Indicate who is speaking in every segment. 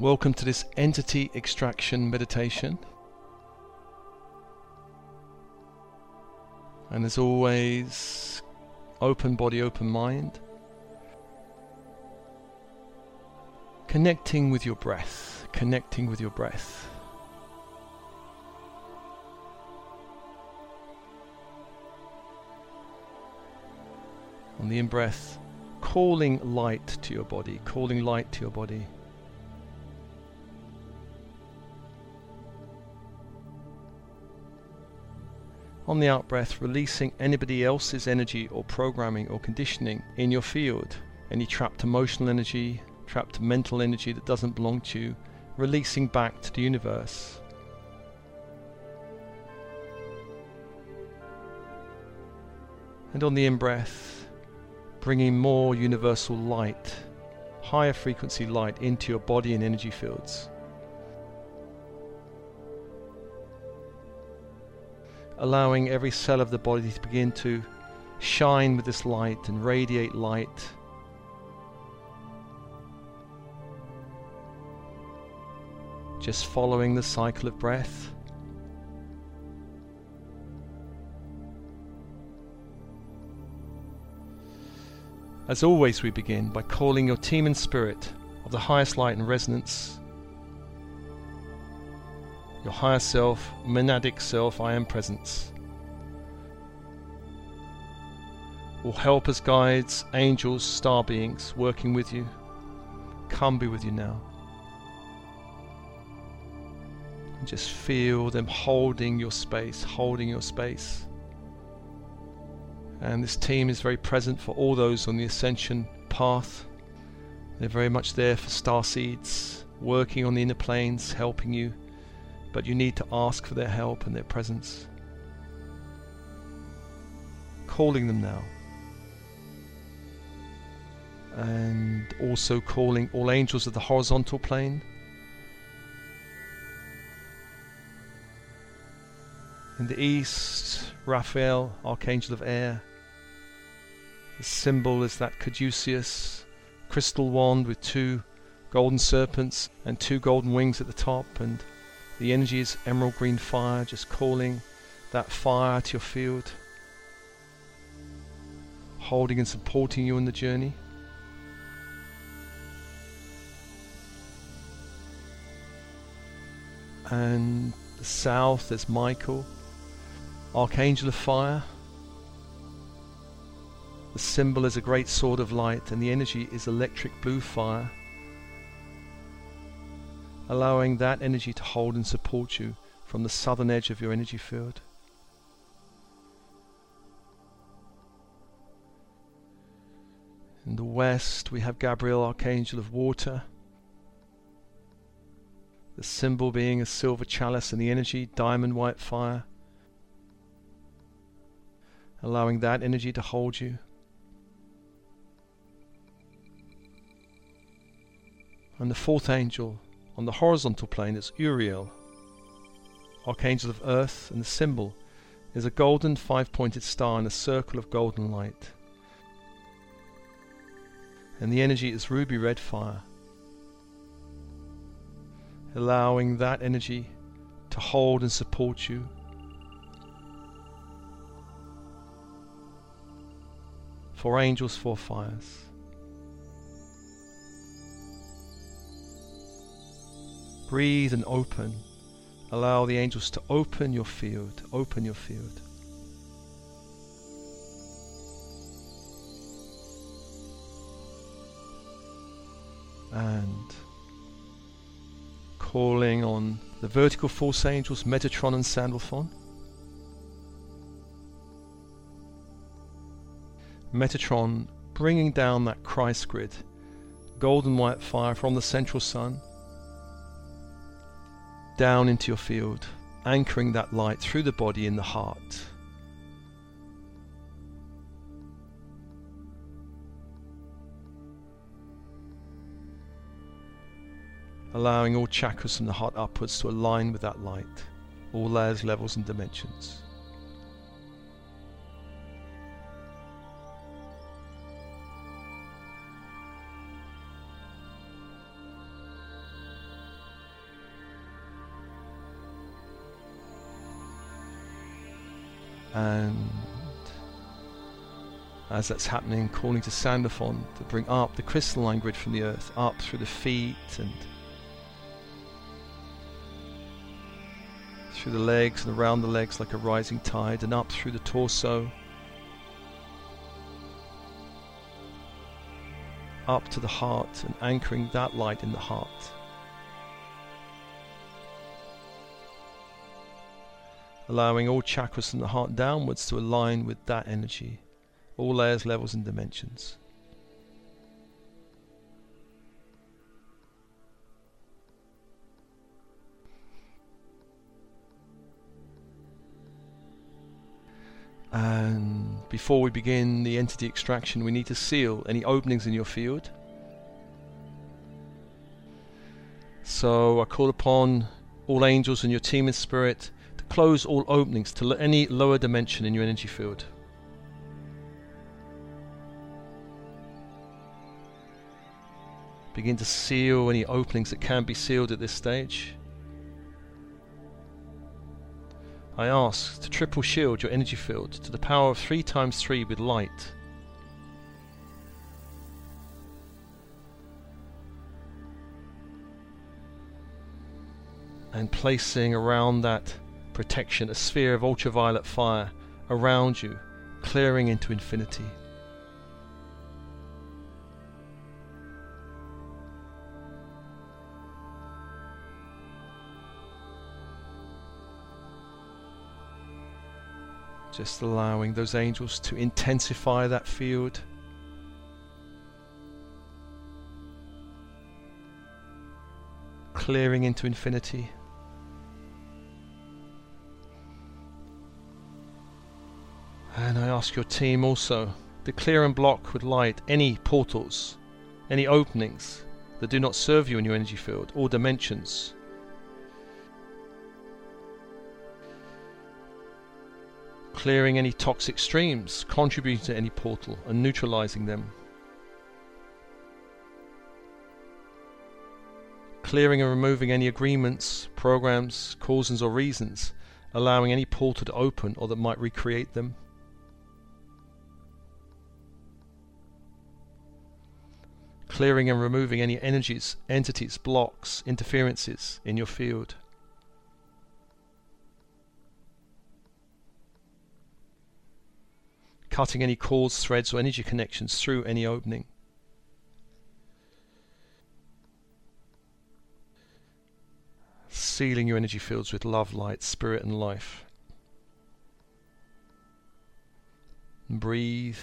Speaker 1: Welcome to this entity extraction meditation. And as always, open body, open mind. Connecting with your breath, connecting with your breath. On the in breath, calling light to your body, calling light to your body. On the out breath, releasing anybody else's energy or programming or conditioning in your field. Any trapped emotional energy, trapped mental energy that doesn't belong to you, releasing back to the universe. And on the in breath, bringing more universal light, higher frequency light into your body and energy fields. Allowing every cell of the body to begin to shine with this light and radiate light. Just following the cycle of breath. As always, we begin by calling your team and spirit of the highest light and resonance your higher self, monadic self, I am presence. All helpers, guides, angels, star beings working with you, come be with you now. And just feel them holding your space, holding your space. And this team is very present for all those on the ascension path. They're very much there for star seeds, working on the inner planes, helping you but you need to ask for their help and their presence. Calling them now. And also calling all angels of the horizontal plane. In the east, Raphael, Archangel of Air. The symbol is that caduceus crystal wand with two golden serpents and two golden wings at the top and the energy is emerald green fire, just calling that fire to your field, holding and supporting you in the journey. And the south, there's Michael, Archangel of Fire. The symbol is a great sword of light, and the energy is electric blue fire allowing that energy to hold and support you from the southern edge of your energy field. In the west, we have Gabriel, Archangel of Water. The symbol being a silver chalice and the energy, diamond white fire. Allowing that energy to hold you. And the fourth angel, on the horizontal plane it's Uriel, Archangel of Earth, and the symbol is a golden five pointed star in a circle of golden light. And the energy is ruby red fire, allowing that energy to hold and support you. Four angels, four fires. Breathe and open. Allow the angels to open your field. Open your field. And calling on the vertical force angels, Metatron and Sandalphon. Metatron bringing down that Christ grid, golden white fire from the central sun down into your field, anchoring that light through the body in the heart. Allowing all chakras from the heart upwards to align with that light, all layers, levels, and dimensions. And as that's happening, calling to Sandalphon to bring up the crystalline grid from the earth, up through the feet and through the legs and around the legs like a rising tide, and up through the torso, up to the heart, and anchoring that light in the heart. Allowing all chakras from the heart downwards to align with that energy all layers, levels, and dimensions. And before we begin the entity extraction, we need to seal any openings in your field. So I call upon all angels and your team in spirit close all openings to any lower dimension in your energy field. Begin to seal any openings that can be sealed at this stage. I ask to triple shield your energy field to the power of 3 times 3 with light. And placing around that protection a sphere of ultraviolet fire around you, clearing into infinity. Just allowing those angels to intensify that field. Clearing into infinity. And I ask your team also to clear and block with light any portals, any openings that do not serve you in your energy field or dimensions clearing any toxic streams contributing to any portal and neutralizing them. Clearing and removing any agreements, programs, causes or reasons, allowing any portal to open or that might recreate them. Clearing and removing any energies, entities, blocks, interferences in your field. cutting any cords, threads or energy connections through any opening. Sealing your energy fields with love, light, spirit and life. Breathe.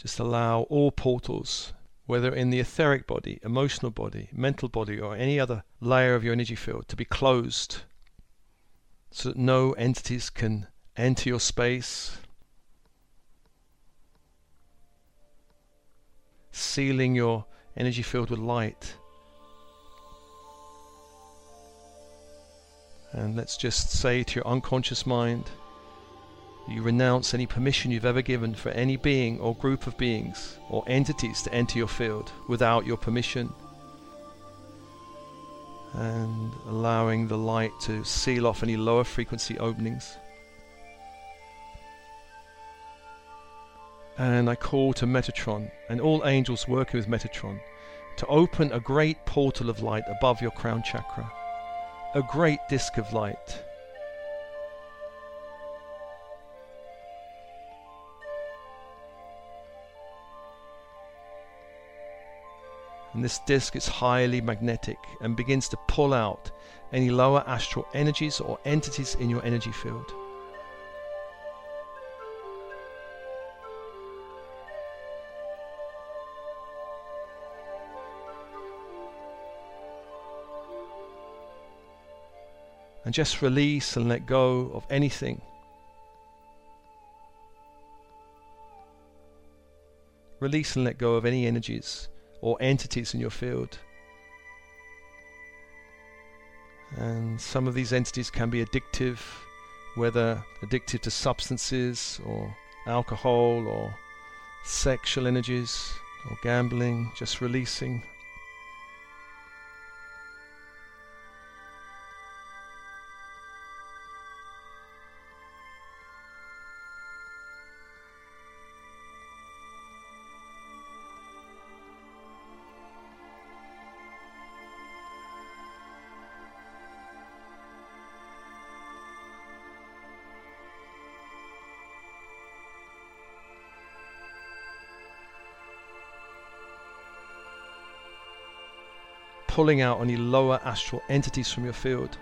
Speaker 1: Just allow all portals, whether in the etheric body, emotional body, mental body, or any other layer of your energy field, to be closed so that no entities can enter your space. Sealing your energy field with light. And let's just say to your unconscious mind, you renounce any permission you've ever given for any being or group of beings or entities to enter your field without your permission and allowing the light to seal off any lower frequency openings. And I call to Metatron and all angels working with Metatron to open a great portal of light above your crown chakra, a great disk of light and this disk is highly magnetic and begins to pull out any lower astral energies or entities in your energy field. And just release and let go of anything. Release and let go of any energies or entities in your field. And some of these entities can be addictive, whether addictive to substances or alcohol or sexual energies or gambling, just releasing. Pulling out any lower astral entities from your field.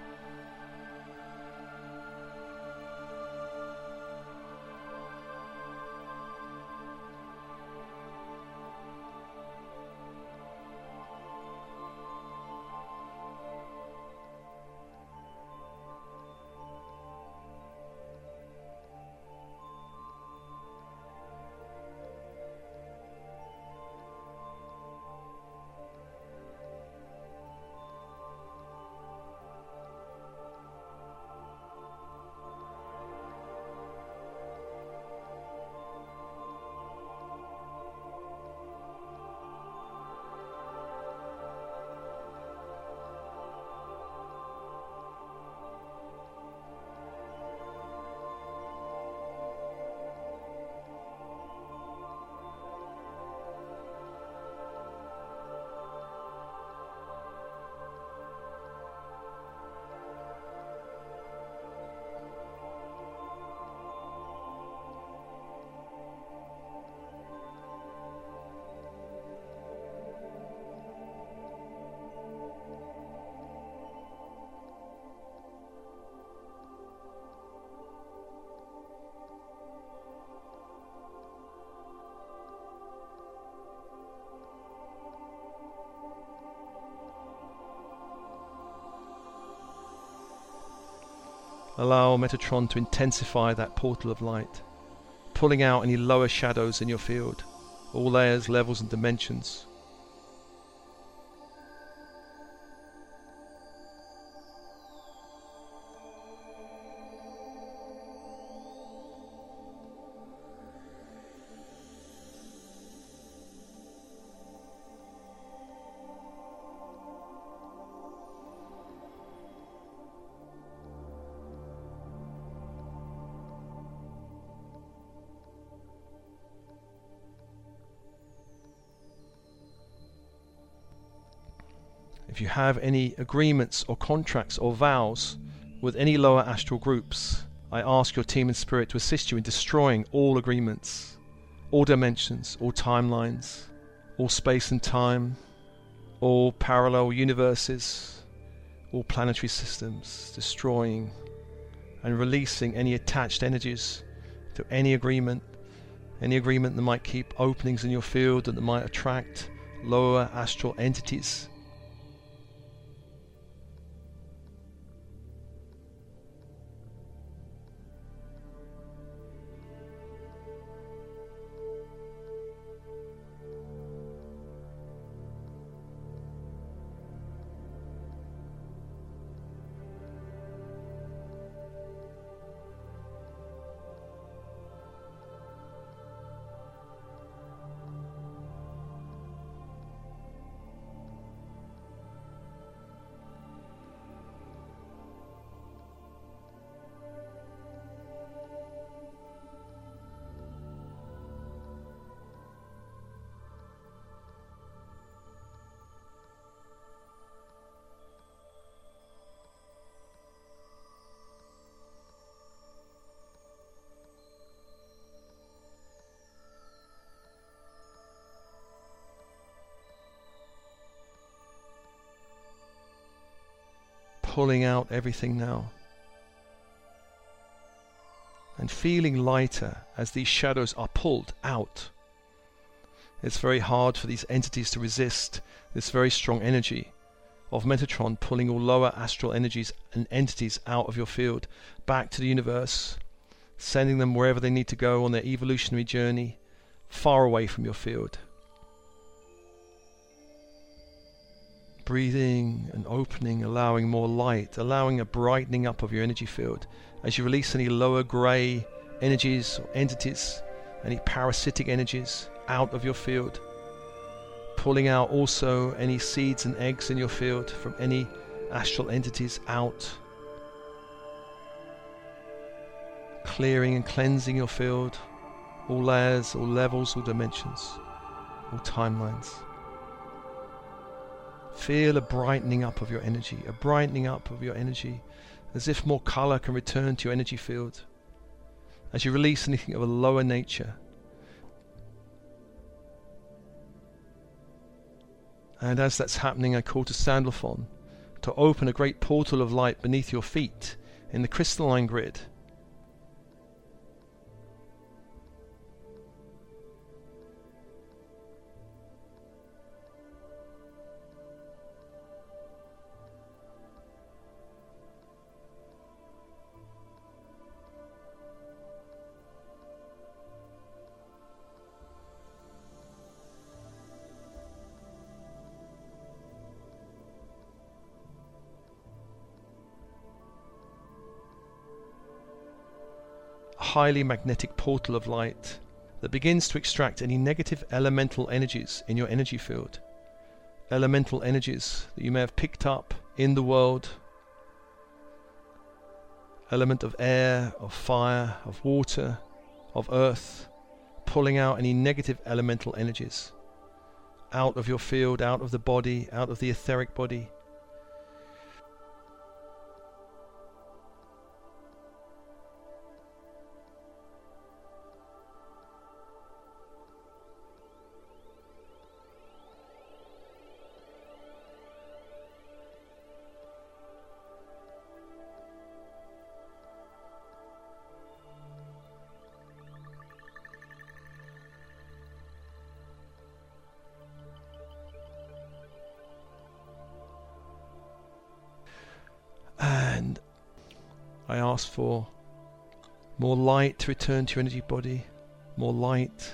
Speaker 1: Allow Metatron to intensify that portal of light, pulling out any lower shadows in your field, all layers, levels, and dimensions. If you have any agreements or contracts or vows with any lower astral groups, I ask your team and spirit to assist you in destroying all agreements, all dimensions, all timelines, all space and time, all parallel universes, all planetary systems, destroying and releasing any attached energies to any agreement, any agreement that might keep openings in your field that might attract lower astral entities pulling out everything now. And feeling lighter as these shadows are pulled out. It's very hard for these entities to resist this very strong energy of Metatron pulling all lower astral energies and entities out of your field back to the universe, sending them wherever they need to go on their evolutionary journey, far away from your field. Breathing and opening, allowing more light, allowing a brightening up of your energy field as you release any lower grey energies or entities, any parasitic energies out of your field. Pulling out also any seeds and eggs in your field from any astral entities out. Clearing and cleansing your field, all layers, all levels, all dimensions, all timelines. Feel a brightening up of your energy, a brightening up of your energy, as if more color can return to your energy field. As you release anything of a lower nature, And as that's happening, I call to Sandalphon to open a great portal of light beneath your feet in the crystalline grid. Highly magnetic portal of light that begins to extract any negative elemental energies in your energy field. Elemental energies that you may have picked up in the world. Element of air, of fire, of water, of earth, pulling out any negative elemental energies out of your field, out of the body, out of the etheric body, light to return to your energy body, more light.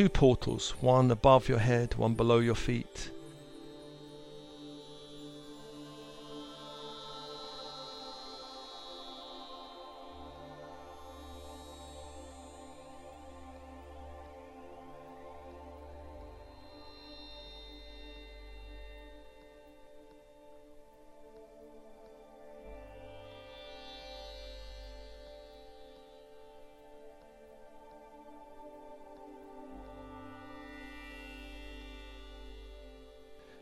Speaker 1: Two portals, one above your head, one below your feet.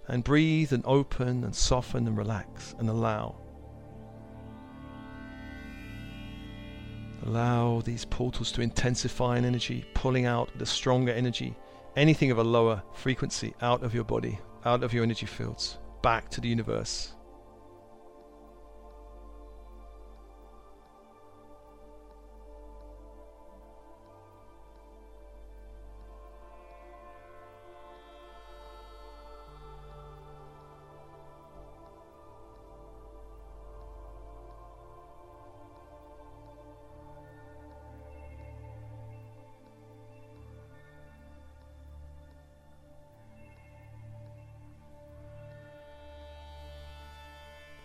Speaker 1: And breathe and open and soften and relax and allow. Allow these portals to intensify in energy, pulling out the stronger energy, anything of a lower frequency out of your body, out of your energy fields, back to the universe.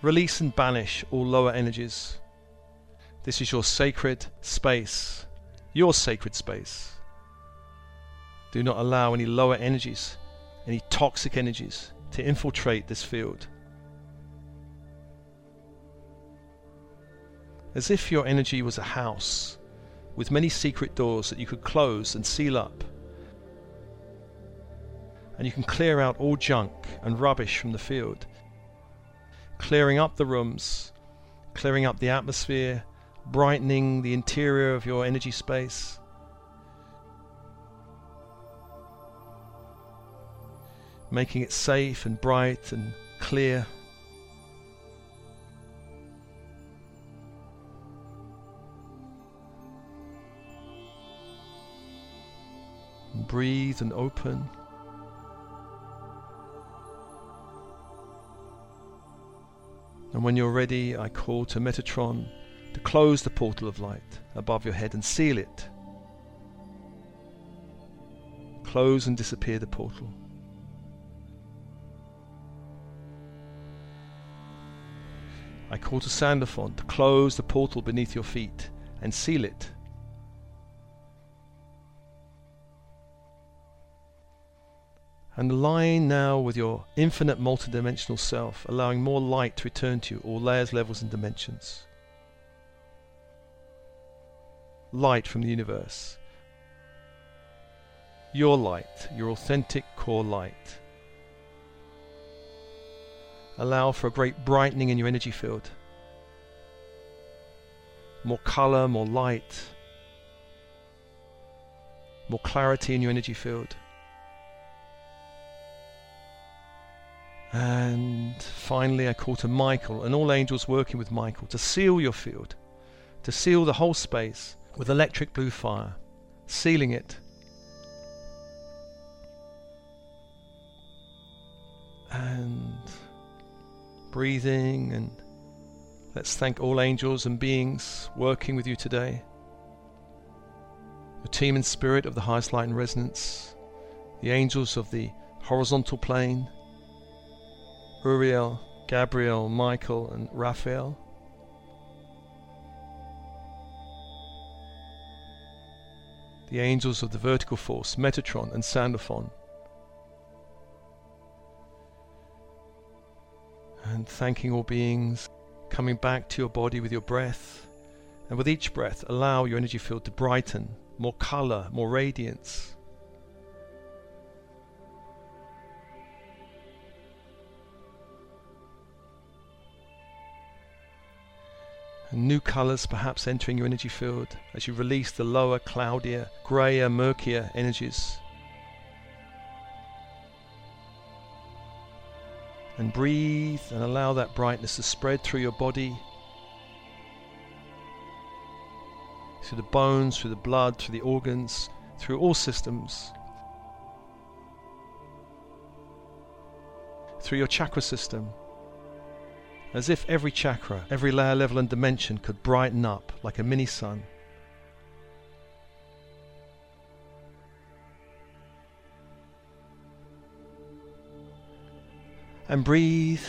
Speaker 1: Release and banish all lower energies. This is your sacred space, your sacred space. Do not allow any lower energies, any toxic energies, to infiltrate this field. As if your energy was a house with many secret doors that you could close and seal up. And you can clear out all junk and rubbish from the field clearing up the rooms, clearing up the atmosphere, brightening the interior of your energy space. Making it safe and bright and clear. breathe and open. And when you're ready, I call to Metatron to close the portal of light above your head and seal it. Close and disappear the portal. I call to Sandalphon to close the portal beneath your feet and seal it. And align now with your infinite multidimensional self, allowing more light to return to you, all layers, levels, and dimensions. Light from the universe. Your light, your authentic core light. Allow for a great brightening in your energy field. More color, more light, more clarity in your energy field. And finally, I call to Michael and all angels working with Michael to seal your field, to seal the whole space with electric blue fire, sealing it. And breathing, and let's thank all angels and beings working with you today. The team and spirit of the highest light and resonance, the angels of the horizontal plane Uriel, Gabriel, Michael, and Raphael. The angels of the vertical force, Metatron and Sandalphon. And thanking all beings, coming back to your body with your breath. And with each breath, allow your energy field to brighten, more color, more radiance. New colours perhaps entering your energy field as you release the lower, cloudier, greyer, murkier energies. And breathe and allow that brightness to spread through your body, through the bones, through the blood, through the organs, through all systems, through your chakra system as if every chakra, every layer, level, and dimension could brighten up like a mini sun. And breathe.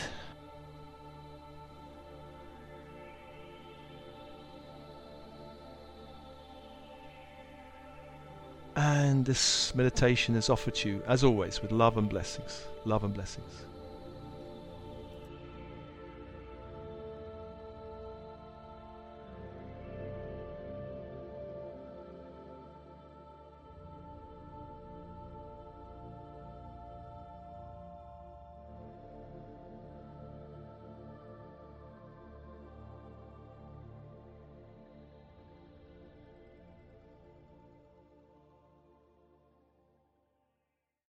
Speaker 1: And this meditation is offered to you, as always, with love and blessings. Love and blessings.